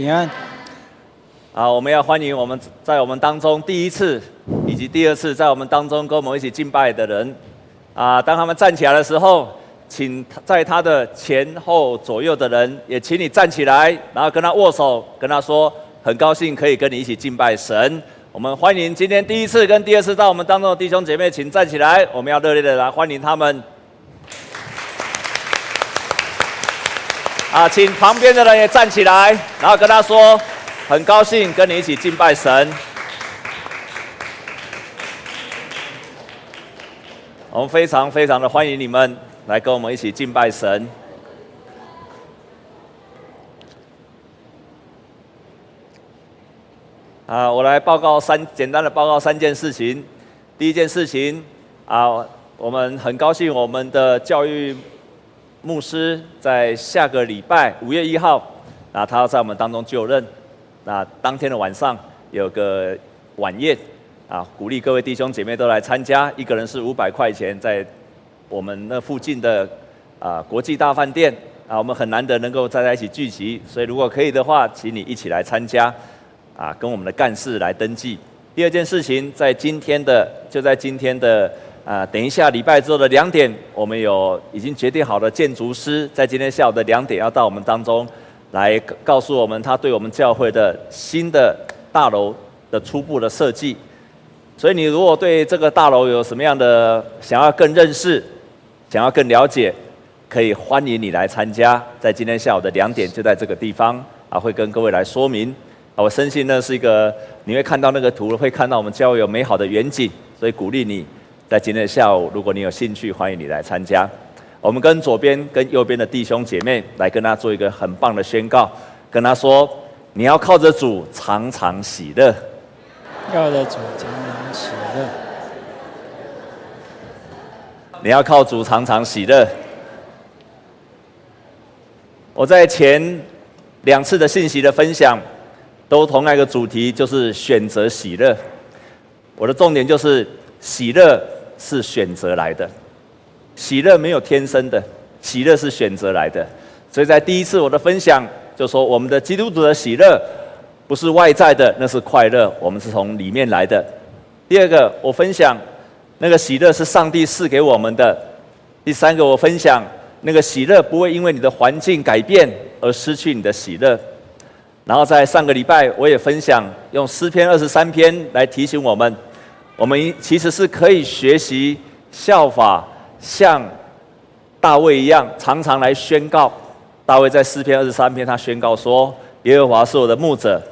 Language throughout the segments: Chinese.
平安。好，我们要欢迎我们在我们当中第一次以及第二次在我们当中跟我们一起敬拜的人。啊，当他们站起来的时候，请在他的前后左右的人也请你站起来，然后跟他握手，跟他说很高兴可以跟你一起敬拜神。我们欢迎今天第一次跟第二次到我们当中的弟兄姐妹，请站起来，我们要热烈的来欢迎他们。啊，请旁边的人也站起来，然后跟他说，很高兴跟你一起敬拜神。我们非常非常的欢迎你们来跟我们一起敬拜神。啊，我来报告三简单的报告三件事情。第一件事情啊，我们很高兴我们的教育。牧师在下个礼拜五月一号，那他要在我们当中就任。那当天的晚上有个晚宴，啊，鼓励各位弟兄姐妹都来参加。一个人是五百块钱，在我们那附近的啊国际大饭店啊，我们很难得能够再在一起聚集，所以如果可以的话，请你一起来参加，啊，跟我们的干事来登记。第二件事情，在今天的就在今天的。啊，等一下，礼拜之后的两点，我们有已经决定好的建筑师，在今天下午的两点要到我们当中来告诉我们他对我们教会的新的大楼的初步的设计。所以，你如果对这个大楼有什么样的想要更认识、想要更了解，可以欢迎你来参加，在今天下午的两点就在这个地方啊，会跟各位来说明。啊，我深信那是一个你会看到那个图，会看到我们教会有美好的远景，所以鼓励你。在今天的下午，如果你有兴趣，欢迎你来参加。我们跟左边、跟右边的弟兄姐妹来跟他做一个很棒的宣告，跟他说：你要靠着主常常喜乐。靠着主常常喜乐。你要靠主常常喜乐。我在前两次的信息的分享，都同样一个主题，就是选择喜乐。我的重点就是喜乐。是选择来的，喜乐没有天生的，喜乐是选择来的。所以在第一次我的分享就说，我们的基督徒的喜乐不是外在的，那是快乐，我们是从里面来的。第二个，我分享那个喜乐是上帝赐给我们的。第三个，我分享那个喜乐不会因为你的环境改变而失去你的喜乐。然后在上个礼拜，我也分享用诗篇二十三篇来提醒我们。我们其实是可以学习效法，像大卫一样，常常来宣告。大卫在诗篇二十三篇，他宣告说：“耶和华是我的牧者，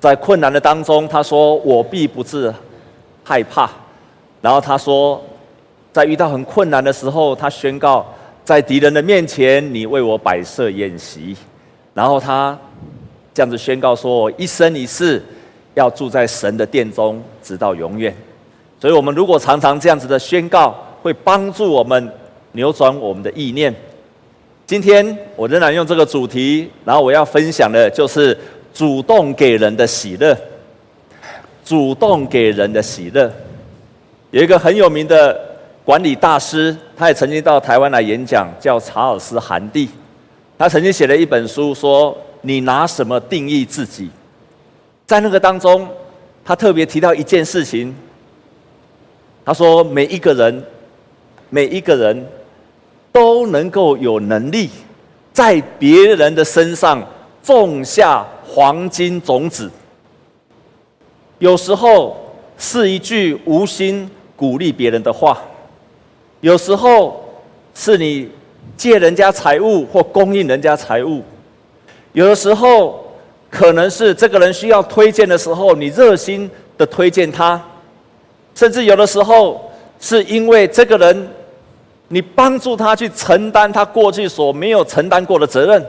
在困难的当中，他说我必不至害怕。”然后他说，在遇到很困难的时候，他宣告：“在敌人的面前，你为我摆设宴席。”然后他这样子宣告说：“我一生一世要住在神的殿中，直到永远。”所以，我们如果常常这样子的宣告，会帮助我们扭转我们的意念。今天我仍然用这个主题，然后我要分享的就是主动给人的喜乐。主动给人的喜乐，有一个很有名的管理大师，他也曾经到台湾来演讲，叫查尔斯·韩蒂。他曾经写了一本书，说：“你拿什么定义自己？”在那个当中，他特别提到一件事情。他说：“每一个人，每一个人都能够有能力，在别人的身上种下黄金种子。有时候是一句无心鼓励别人的话，有时候是你借人家财物或供应人家财物，有的时候可能是这个人需要推荐的时候，你热心的推荐他。”甚至有的时候，是因为这个人，你帮助他去承担他过去所没有承担过的责任。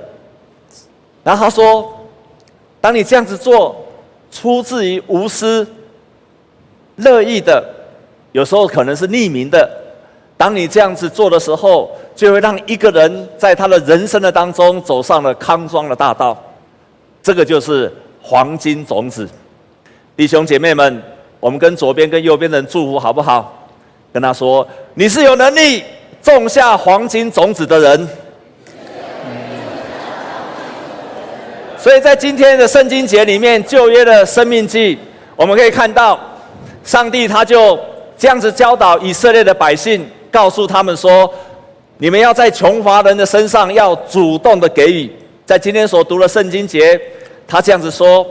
然后他说：“当你这样子做，出自于无私、乐意的，有时候可能是匿名的。当你这样子做的时候，就会让一个人在他的人生的当中走上了康庄的大道。这个就是黄金种子，弟兄姐妹们。”我们跟左边跟右边的人祝福好不好？跟他说：“你是有能力种下黄金种子的人。”所以在今天的圣经节里面，旧约的生命记，我们可以看到，上帝他就这样子教导以色列的百姓，告诉他们说：你们要在穷乏人的身上要主动的给予。在今天所读的圣经节，他这样子说：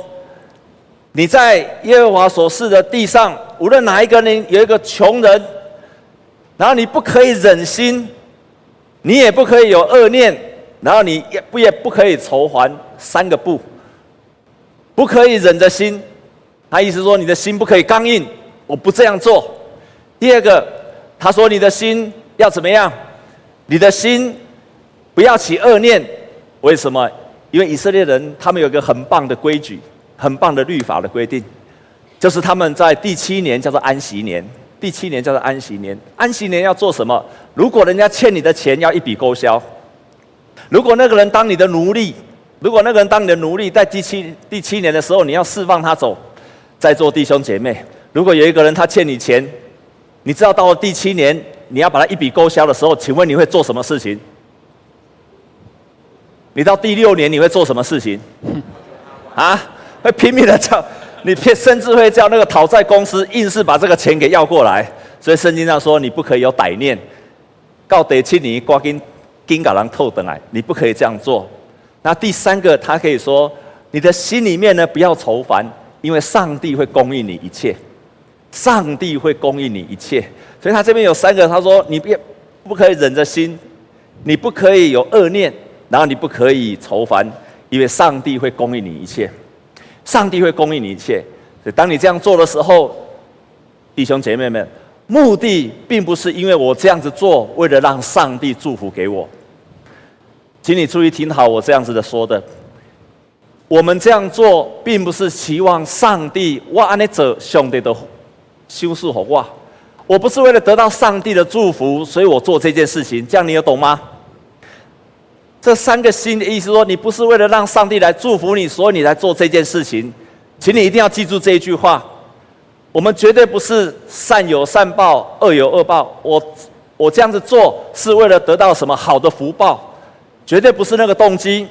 你在耶和华所赐的地上，无论哪一个人有一个穷人，然后你不可以忍心，你也不可以有恶念，然后你也不也不可以愁还。三个不，不可以忍着心。他意思说，你的心不可以刚硬，我不这样做。第二个，他说你的心要怎么样？你的心不要起恶念。为什么？因为以色列人他们有个很棒的规矩，很棒的律法的规定，就是他们在第七年叫做安息年。第七年叫做安息年。安息年要做什么？如果人家欠你的钱，要一笔勾销。如果那个人当你的奴隶。如果那个人当你的奴隶，在第七第七年的时候，你要释放他走，在座弟兄姐妹，如果有一个人他欠你钱，你知道到了第七年你要把他一笔勾销的时候，请问你会做什么事情？你到第六年你会做什么事情？啊，会拼命的叫你，甚至会叫那个讨债公司硬是把这个钱给要过来。所以圣经上说，你不可以有歹念，告得七你挂金金甲人透等来，你不可以这样做。那第三个，他可以说，你的心里面呢，不要愁烦，因为上帝会供应你一切，上帝会供应你一切。所以他这边有三个，他说你别不可以忍着心，你不可以有恶念，然后你不可以愁烦，因为上帝会供应你一切，上帝会供应你一切。所以当你这样做的时候，弟兄姐妹们，目的并不是因为我这样子做，为了让上帝祝福给我。请你注意听好，我这样子的说的。我们这样做，并不是期望上帝哇，安尼者兄弟的修饰好哇。我不是为了得到上帝的祝福，所以我做这件事情。这样你有懂吗？这三个心的意思说，你不是为了让上帝来祝福你，所以你来做这件事情。请你一定要记住这一句话：我们绝对不是善有善报，恶有恶报。我我这样子做，是为了得到什么好的福报。绝对不是那个动机，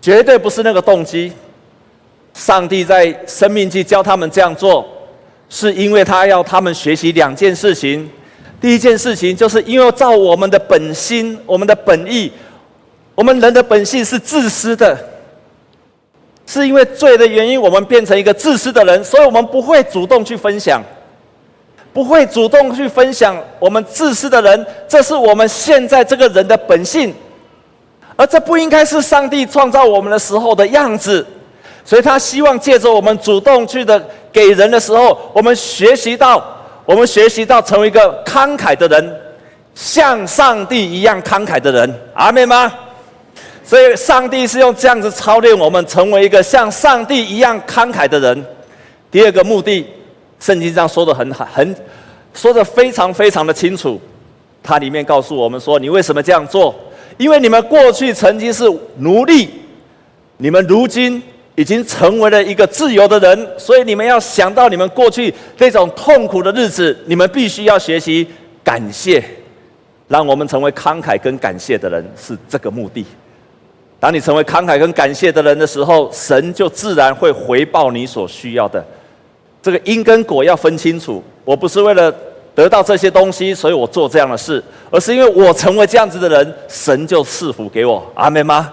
绝对不是那个动机。上帝在生命记教他们这样做，是因为他要他们学习两件事情。第一件事情，就是因为照我们的本心、我们的本意，我们人的本性是自私的，是因为罪的原因，我们变成一个自私的人，所以我们不会主动去分享。不会主动去分享我们自私的人，这是我们现在这个人的本性，而这不应该是上帝创造我们的时候的样子。所以他希望借着我们主动去的给人的时候，我们学习到，我们学习到成为一个慷慨的人，像上帝一样慷慨的人。阿们吗？所以上帝是用这样子操练我们，成为一个像上帝一样慷慨的人。第二个目的。圣经上说的很好，很说的非常非常的清楚。它里面告诉我们说：“你为什么这样做？因为你们过去曾经是奴隶，你们如今已经成为了一个自由的人，所以你们要想到你们过去那种痛苦的日子，你们必须要学习感谢，让我们成为慷慨跟感谢的人，是这个目的。当你成为慷慨跟感谢的人的时候，神就自然会回报你所需要的。”这个因跟果要分清楚。我不是为了得到这些东西，所以我做这样的事，而是因为我成为这样子的人，神就赐福给我。阿门吗？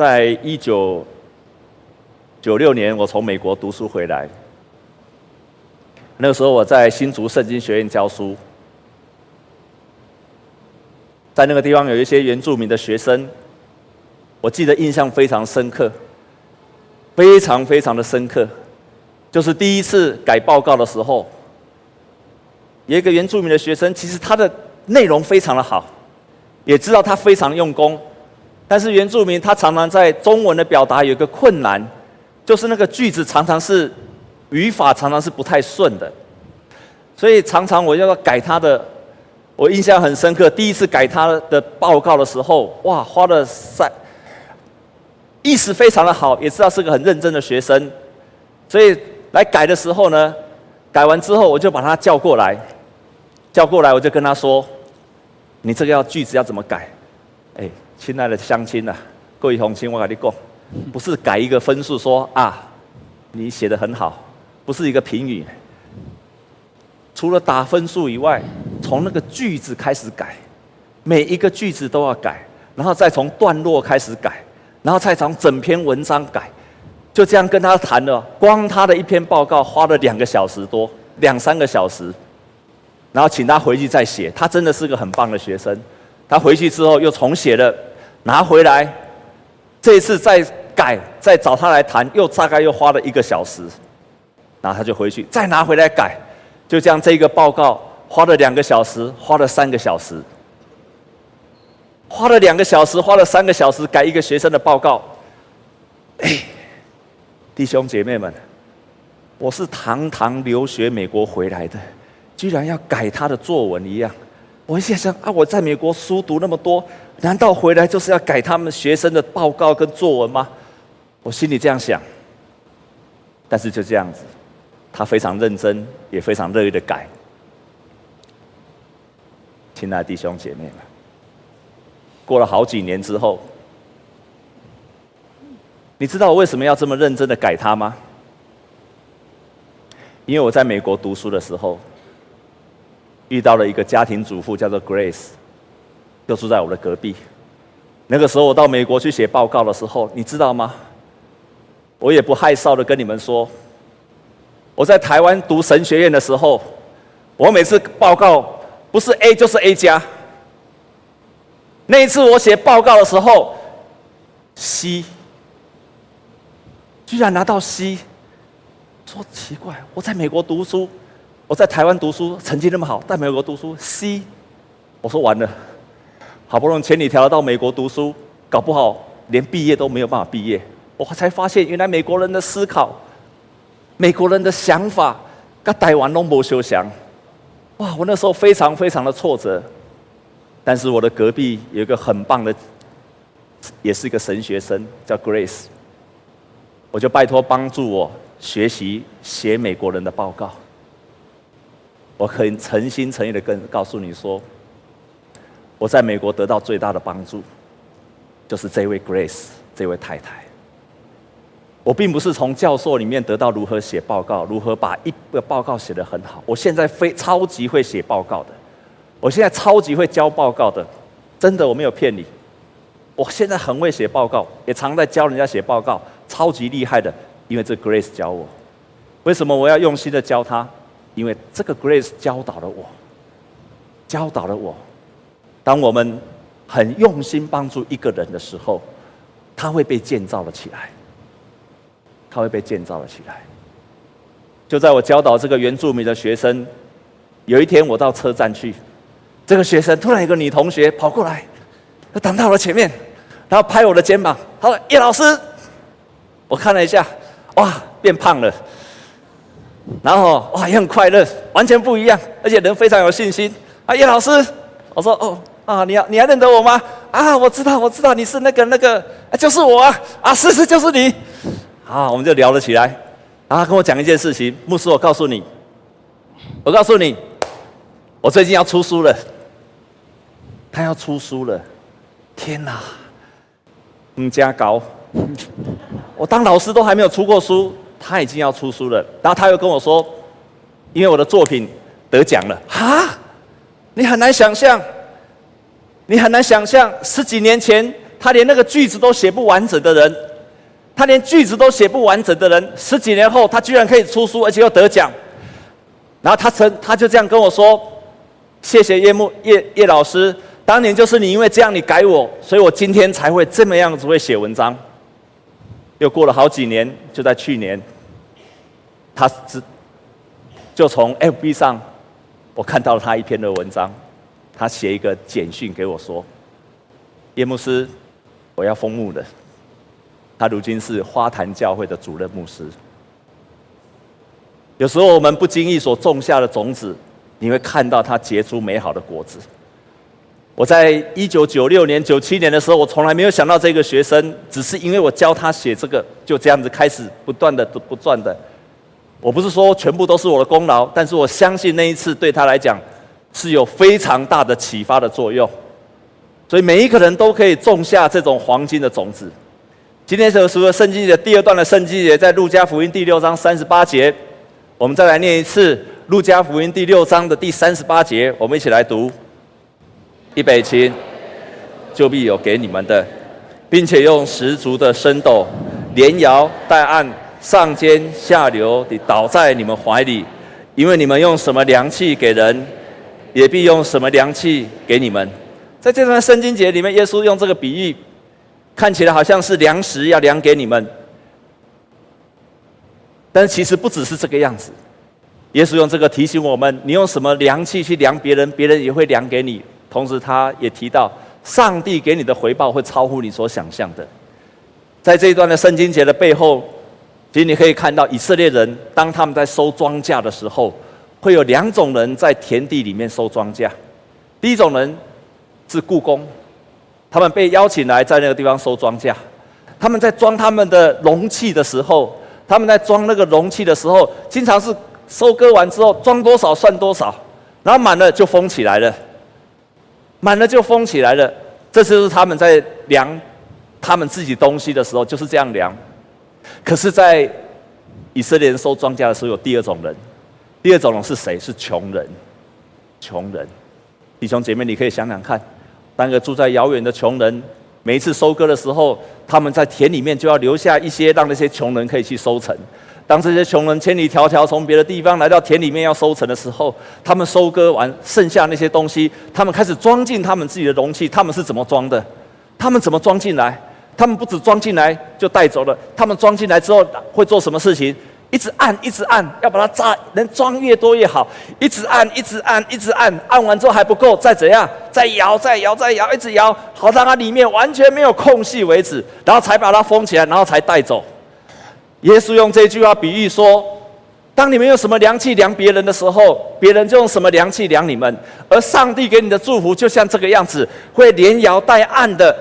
在一九九六年，我从美国读书回来，那个时候我在新竹圣经学院教书，在那个地方有一些原住民的学生，我记得印象非常深刻。非常非常的深刻，就是第一次改报告的时候，有一个原住民的学生，其实他的内容非常的好，也知道他非常用功，但是原住民他常常在中文的表达有一个困难，就是那个句子常常是语法常常是不太顺的，所以常常我要改他的，我印象很深刻，第一次改他的报告的时候，哇，花了三。意识非常的好，也知道是个很认真的学生，所以来改的时候呢，改完之后我就把他叫过来，叫过来我就跟他说：“你这个要句子要怎么改？哎，亲爱的乡亲呐，各位乡亲，我跟你讲，不是改一个分数说啊，你写得很好，不是一个评语。除了打分数以外，从那个句子开始改，每一个句子都要改，然后再从段落开始改，然后再从整篇文章改，就这样跟他谈了，光他的一篇报告花了两个小时多，两三个小时。然后请他回去再写，他真的是个很棒的学生。他回去之后又重写了，拿回来，这一次再改，再找他来谈，又大概又花了一个小时。然后他就回去再拿回来改，就这样这个报告花了两个小时，花了三个小时，花了两个小时，花了三个小时改一个学生的报告。哎，弟兄姐妹们，我是堂堂留学美国回来的。居然要改他的作文一样，我一想啊，我在美国书读那么多，难道回来就是要改他们学生的报告跟作文吗？我心里这样想。但是就这样子，他非常认真，也非常乐意的改。亲爱的弟兄姐妹们，过了好几年之后，你知道我为什么要这么认真的改他吗？因为我在美国读书的时候。遇到了一个家庭主妇，叫做 Grace，就住在我的隔壁。那个时候我到美国去写报告的时候，你知道吗？我也不害臊的跟你们说，我在台湾读神学院的时候，我每次报告不是 A 就是 A 加。那一次我写报告的时候，C，居然拿到 C，说奇怪，我在美国读书。我在台湾读书，成绩那么好，在美国读书 C，我说完了，好不容易千里迢迢到美国读书，搞不好连毕业都没有办法毕业。我才发现，原来美国人的思考，美国人的想法，跟台湾拢无相像。哇，我那时候非常非常的挫折。但是我的隔壁有一个很棒的，也是一个神学生，叫 Grace，我就拜托帮助我学习写美国人的报告。我很诚心诚意的跟告诉你说，我在美国得到最大的帮助，就是这位 Grace 这位太太。我并不是从教授里面得到如何写报告，如何把一个报告写得很好。我现在非超级会写报告的，我现在超级会交报告的，真的我没有骗你。我现在很会写报告，也常在教人家写报告，超级厉害的，因为这 Grace 教我。为什么我要用心的教他？因为这个 Grace 教导了我，教导了我。当我们很用心帮助一个人的时候，他会被建造了起来。他会被建造了起来。就在我教导这个原住民的学生，有一天我到车站去，这个学生突然有个女同学跑过来，她挡到了前面，然后拍我的肩膀，她说：“叶老师。”我看了一下，哇，变胖了。然后哇，也很快乐，完全不一样，而且人非常有信心。啊，叶老师，我说哦啊，你你还认得我吗？啊，我知道，我知道你是那个那个，就是我啊，啊，是是就是你。啊，我们就聊了起来。啊，跟我讲一件事情，牧师，我告诉你，我告诉你，我最近要出书了。他要出书了，天哪，嗯，加高，我当老师都还没有出过书。他已经要出书了，然后他又跟我说，因为我的作品得奖了。哈，你很难想象，你很难想象，十几年前他连那个句子都写不完整的人，他连句子都写不完整的人，十几年后他居然可以出书，而且又得奖。然后他曾他就这样跟我说：“谢谢叶木叶叶老师，当年就是你因为这样你改我，所以我今天才会这么样子会写文章。”又过了好几年，就在去年，他只就从 FB 上，我看到了他一篇的文章，他写一个简讯给我说：“叶牧师，我要封牧了。”他如今是花坛教会的主任牧师。有时候我们不经意所种下的种子，你会看到它结出美好的果子。我在一九九六年、九七年的时候，我从来没有想到这个学生，只是因为我教他写这个，就这样子开始不断的、不断的。我不是说全部都是我的功劳，但是我相信那一次对他来讲是有非常大的启发的作用。所以每一个人都可以种下这种黄金的种子。今天所读的圣经的第二段的圣经节，在路加福音第六章三十八节。我们再来念一次路加福音第六章的第三十八节，我们一起来读。预备起，就必有给你们的，并且用十足的升斗，连摇带按，上尖下流地倒在你们怀里，因为你们用什么凉气给人，也必用什么凉气给你们。在这段圣经节里面，耶稣用这个比喻。看起来好像是粮食要量给你们，但其实不只是这个样子。耶稣用这个提醒我们：你用什么量器去量别人，别人也会量给你。同时，他也提到，上帝给你的回报会超乎你所想象的。在这一段的圣经节的背后，其实你可以看到，以色列人当他们在收庄稼的时候，会有两种人在田地里面收庄稼。第一种人是雇工。他们被邀请来在那个地方收庄稼，他们在装他们的容器的时候，他们在装那个容器的时候，经常是收割完之后装多少算多少，然后满了就封起来了，满了就封起来了。这就是他们在量他们自己东西的时候就是这样量。可是，在以色列人收庄稼的时候，有第二种人，第二种人是谁？是穷人，穷人。弟兄姐妹，你可以想想看。当个住在遥远的穷人，每一次收割的时候，他们在田里面就要留下一些，让那些穷人可以去收成。当这些穷人千里迢迢从别的地方来到田里面要收成的时候，他们收割完剩下那些东西，他们开始装进他们自己的容器。他们是怎么装的？他们怎么装进来？他们不止装进来就带走了，他们装进来之后会做什么事情？一直按，一直按，要把它炸，能装越多越好。一直按，一直按，一直按，按完之后还不够，再怎样？再摇，再摇，再摇，一直摇，好让它里面完全没有空隙为止，然后才把它封起来，然后才带走。耶稣用这句话比喻说：当你们用什么量器量别人的时候，别人就用什么量器量你们。而上帝给你的祝福就像这个样子，会连摇带按的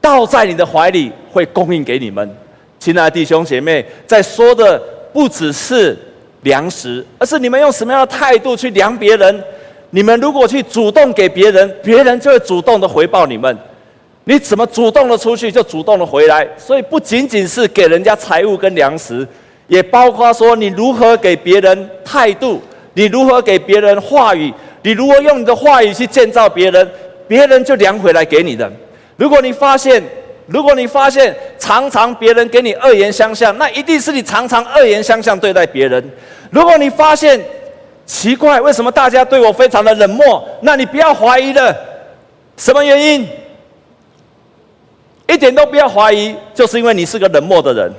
倒在你的怀里，会供应给你们。亲爱的弟兄姐妹，在说的不只是粮食，而是你们用什么样的态度去量别人。你们如果去主动给别人，别人就会主动的回报你们。你怎么主动的出去，就主动的回来。所以不仅仅是给人家财物跟粮食，也包括说你如何给别人态度，你如何给别人话语，你如何用你的话语去建造别人，别人就量回来给你的。如果你发现，如果你发现常常别人给你恶言相向，那一定是你常常恶言相向对待别人。如果你发现奇怪，为什么大家对我非常的冷漠，那你不要怀疑了。什么原因？一点都不要怀疑，就是因为你是个冷漠的人。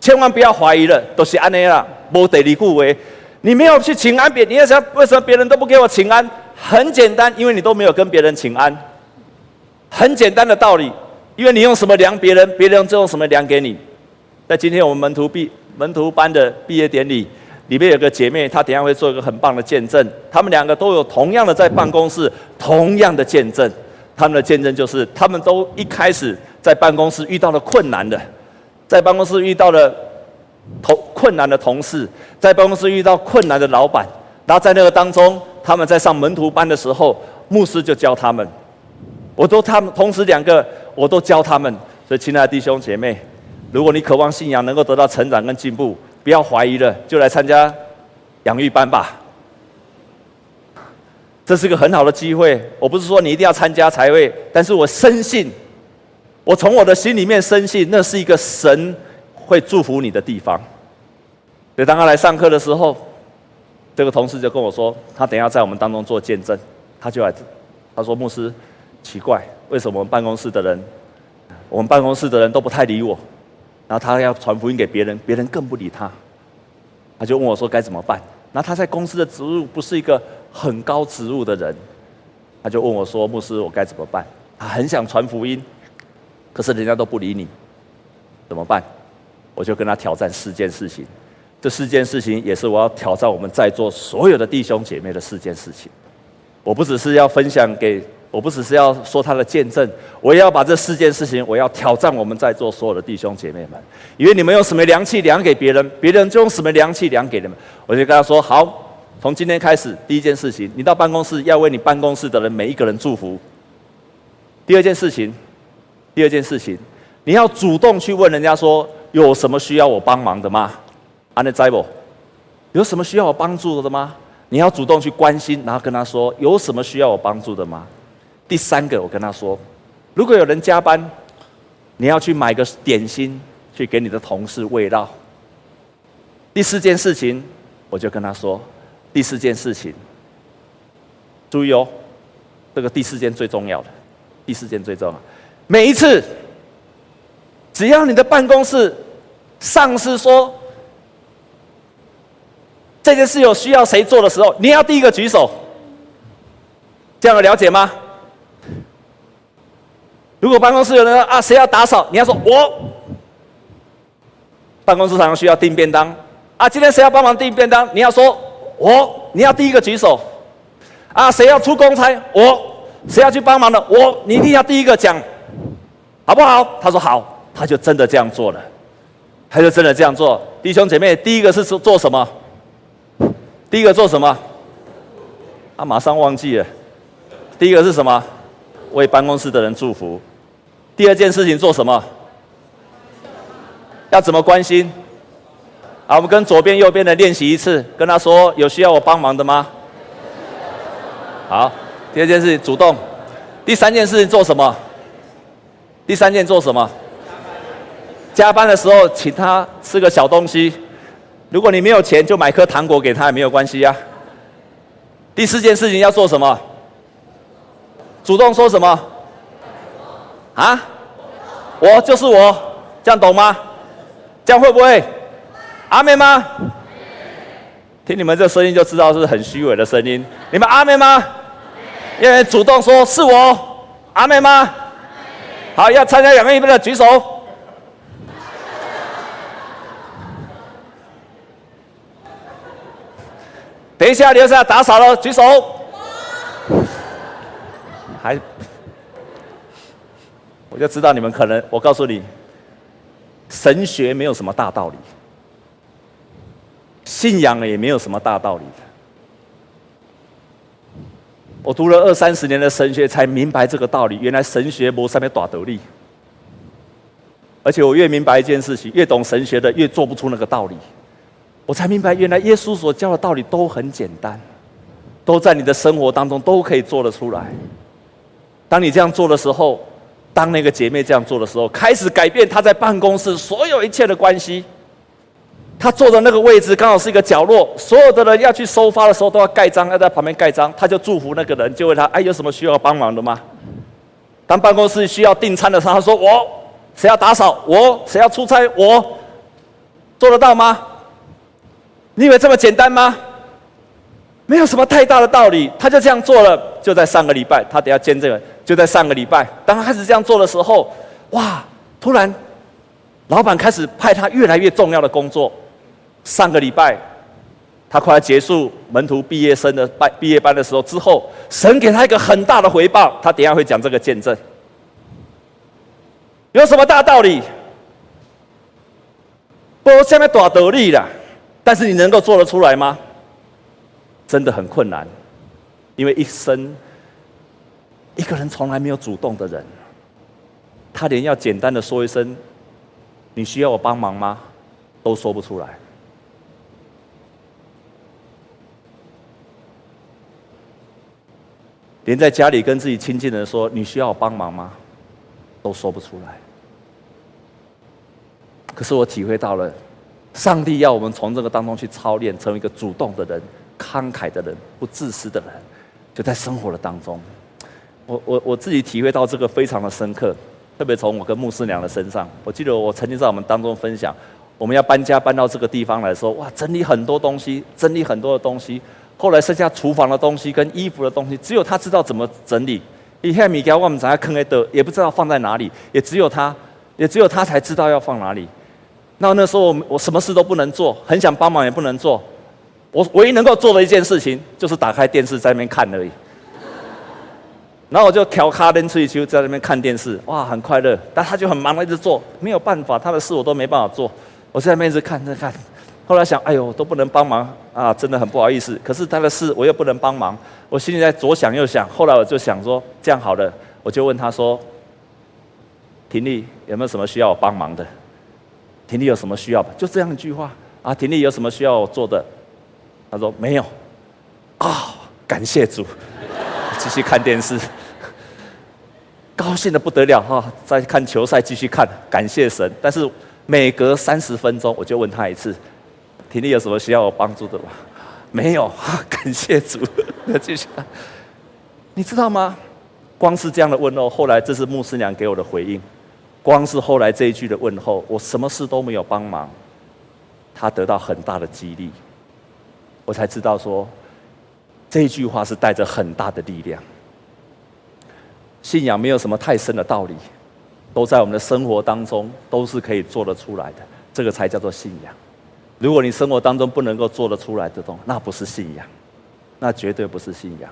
千万不要怀疑了，都是安内啦，无得你故为。你没有去请安别，你要想为什么别人都不给我请安？很简单，因为你都没有跟别人请安。很简单的道理。因为你用什么量别人，别人就用什么量给你。在今天我们门徒毕门徒班的毕业典礼里面，有个姐妹，她等下会做一个很棒的见证。他们两个都有同样的在办公室，同样的见证。他们的见证就是，他们都一开始在办公室遇到了困难的，在办公室遇到了同困难的同事，在办公室遇到困难的老板。然后在那个当中，他们在上门徒班的时候，牧师就教他们。我都他们同时两个。我都教他们，所以亲爱的弟兄姐妹，如果你渴望信仰能够得到成长跟进步，不要怀疑了，就来参加养育班吧。这是个很好的机会。我不是说你一定要参加才会，但是我深信，我从我的心里面深信，那是一个神会祝福你的地方。所以当他来上课的时候，这个同事就跟我说，他等下在我们当中做见证，他就来，他说牧师，奇怪。为什么我们办公室的人，我们办公室的人都不太理我，然后他要传福音给别人，别人更不理他，他就问我说该怎么办？那他在公司的职务不是一个很高职务的人，他就问我说：“牧师，我该怎么办？”他很想传福音，可是人家都不理你，怎么办？我就跟他挑战四件事情，这四件事情也是我要挑战我们在座所有的弟兄姐妹的四件事情。我不只是要分享给。我不只是要说他的见证，我也要把这四件事情，我要挑战我们在座所有的弟兄姐妹们，因为你们用什么量器量给别人，别人就用什么量器量给你们。我就跟他说：好，从今天开始，第一件事情，你到办公室要为你办公室的人每一个人祝福，第二件事情，第二件事情，你要主动去问人家说，有什么需要我帮忙的吗？安内在不？有什么需要我帮助的吗？你要主动去关心，然后跟他说，有什么需要我帮助的吗？第三个，我跟他说，如果有人加班，你要去买个点心去给你的同事慰劳。第四件事情，我就跟他说，第四件事情，注意哦，这个第四件最重要的，第四件最重要。每一次，只要你的办公室上司说这件事有需要谁做的时候，你要第一个举手。这样有了解吗？如果办公室有人说啊，谁要打扫？你要说我。办公室常常需要订便当。啊，今天谁要帮忙订便当？你要说，我，你要第一个举手。啊，谁要出公差？我，谁要去帮忙的？我，你一定要第一个讲，好不好？他说好，他就真的这样做了，他就真的这样做。弟兄姐妹，第一个是做做什么？第一个做什么？他马上忘记了。第一个是什么？为办公室的人祝福。第二件事情做什么？要怎么关心？好，我们跟左边、右边的练习一次，跟他说：“有需要我帮忙的吗？”好，第二件事情主动。第三件事情做什么？第三件做什么？加班的时候请他吃个小东西。如果你没有钱，就买颗糖果给他也没有关系呀。第四件事情要做什么？主动说什么？啊？我就是我，这样懂吗？这样会不会？阿妹吗？听你们这声音就知道是很虚伪的声音。你们阿妹吗？因为主动说是我，阿妹吗？好，要参加两个仪式的举手。等一下，留下打扫了，举手。还，我就知道你们可能，我告诉你，神学没有什么大道理。信仰也没有什么大道理。我读了二三十年的神学，才明白这个道理。原来神学没上面大道理。而且我越明白一件事情，越懂神学的越做不出那个道理。我才明白，原来耶稣所教的道理都很简单，都在你的生活当中都可以做得出来。当你这样做的时候，当那个姐妹这样做的时候，开始改变她在办公室所有一切的关系。她坐的那个位置刚好是一个角落，所有的人要去收发的时候都要盖章，要在旁边盖章。她就祝福那个人，就问他：“哎，有什么需要帮忙的吗？”当办公室需要订餐的时候，她说：“我，谁要打扫？我，谁要出差？我，做得到吗？你以为这么简单吗？没有什么太大的道理，他就这样做了。就在上个礼拜，他等下见这个，就在上个礼拜，当他开始这样做的时候，哇！突然，老板开始派他越来越重要的工作。上个礼拜，他快要结束门徒毕业生的班毕业班的时候之后，神给他一个很大的回报。他等下会讲这个见证。有什么大道理？不，下面多得力了，但是你能够做得出来吗？真的很困难，因为一生一个人从来没有主动的人，他连要简单的说一声“你需要我帮忙吗”都说不出来。连在家里跟自己亲近的人说“你需要我帮忙吗”，都说不出来。可是我体会到了，上帝要我们从这个当中去操练，成为一个主动的人、慷慨的人、不自私的人，就在生活的当中。我我我自己体会到这个非常的深刻，特别从我跟牧师娘的身上。我记得我曾经在我们当中分享，我们要搬家搬到这个地方来说，哇，整理很多东西，整理很多的东西。后来剩下厨房的东西跟衣服的东西，只有他知道怎么整理。以前米给我们在坑里的，也不知道放在哪里，也只有他，也只有他才知道要放哪里。那那时候我什么事都不能做，很想帮忙也不能做。我唯一能够做的一件事情，就是打开电视在那边看而已。然后我就调卡登吹球在那边看电视，哇，很快乐。但他就很忙一直做，没有办法，他的事我都没办法做。我在那边一直看在看。后来想，哎呦，都不能帮忙啊，真的很不好意思。可是他的事我又不能帮忙，我心里在左想右想。后来我就想说，这样好了，我就问他说：“婷丽有没有什么需要我帮忙的？婷丽有什么需要？就这样一句话啊。婷丽有什么需要我做的？他说没有。啊、感谢主，继续看电视，高兴得不得了哈！在看球赛，继续看，感谢神。但是每隔三十分钟，我就问他一次：婷婷有什么需要我帮助的吗？没有，感谢主，那继续看。你知道吗？光是这样的问候，后来这是牧师娘给我的回应。光是后来这一句的问候，我什么事都没有帮忙，他得到很大的激励，我才知道说，这一句话是带着很大的力量。信仰没有什么太深的道理，都在我们的生活当中都是可以做得出来的，这个才叫做信仰。如果你生活当中不能够做得出来的东，那不是信仰，那绝对不是信仰。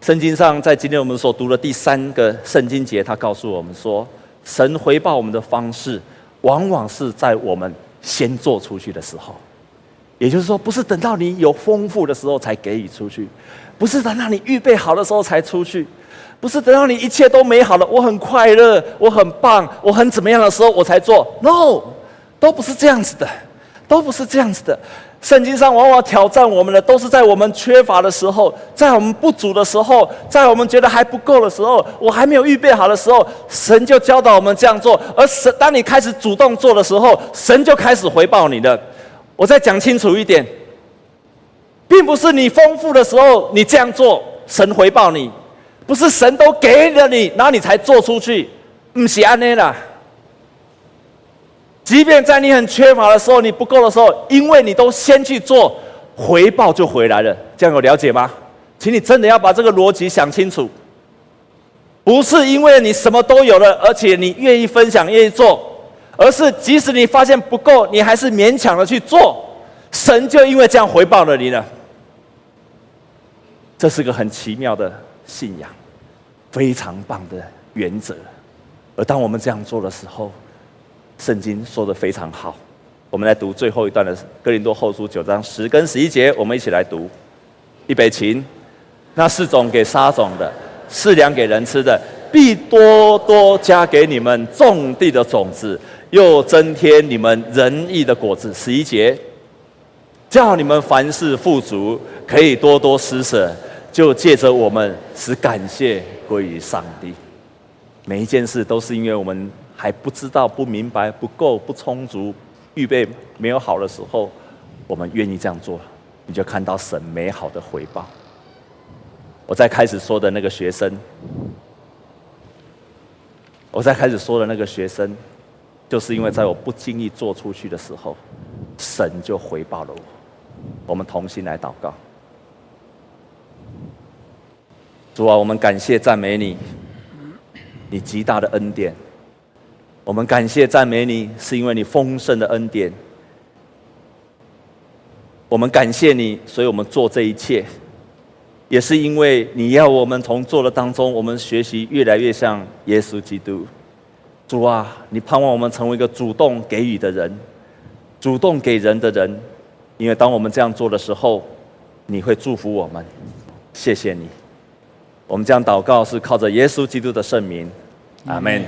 圣经上，在今天我们所读的第三个圣经节，他告诉我们说，神回报我们的方式，往往是在我们先做出去的时候。也就是说，不是等到你有丰富的时候才给予出去，不是等到你预备好的时候才出去，不是等到你一切都美好了，我很快乐，我很棒，我很怎么样的时候我才做。No，都不是这样子的，都不是这样子的。圣经上往往挑战我们的，都是在我们缺乏的时候，在我们不足的时候，在我们觉得还不够的时候，我还没有预备好的时候，神就教导我们这样做。而神，当你开始主动做的时候，神就开始回报你的。我再讲清楚一点，并不是你丰富的时候你这样做，神回报你，不是神都给了你，然后你才做出去，不是安内啦。即便在你很缺乏的时候，你不够的时候，因为你都先去做，回报就回来了。这样有了解吗？请你真的要把这个逻辑想清楚。不是因为你什么都有了，而且你愿意分享、愿意做，而是即使你发现不够，你还是勉强的去做，神就因为这样回报了你了。这是个很奇妙的信仰，非常棒的原则。而当我们这样做的时候，圣经说的非常好，我们来读最后一段的哥林多后书九章十跟十一节，我们一起来读。预备起，那四种给撒种的，赐粮给人吃的，必多多加给你们种地的种子，又增添你们仁义的果子。十一节，叫你们凡事富足，可以多多施舍，就借着我们使感谢归于上帝。每一件事都是因为我们。还不知道、不明白、不够、不充足、预备没有好的时候，我们愿意这样做，你就看到神美好的回报。我在开始说的那个学生，我在开始说的那个学生，就是因为在我不经意做出去的时候，神就回报了我。我们同心来祷告，主啊，我们感谢赞美你，你极大的恩典。我们感谢赞美你，是因为你丰盛的恩典。我们感谢你，所以我们做这一切，也是因为你要我们从做的当中，我们学习越来越像耶稣基督。主啊，你盼望我们成为一个主动给予的人，主动给人的人，因为当我们这样做的时候，你会祝福我们。谢谢你。我们这样祷告是靠着耶稣基督的圣名，阿门。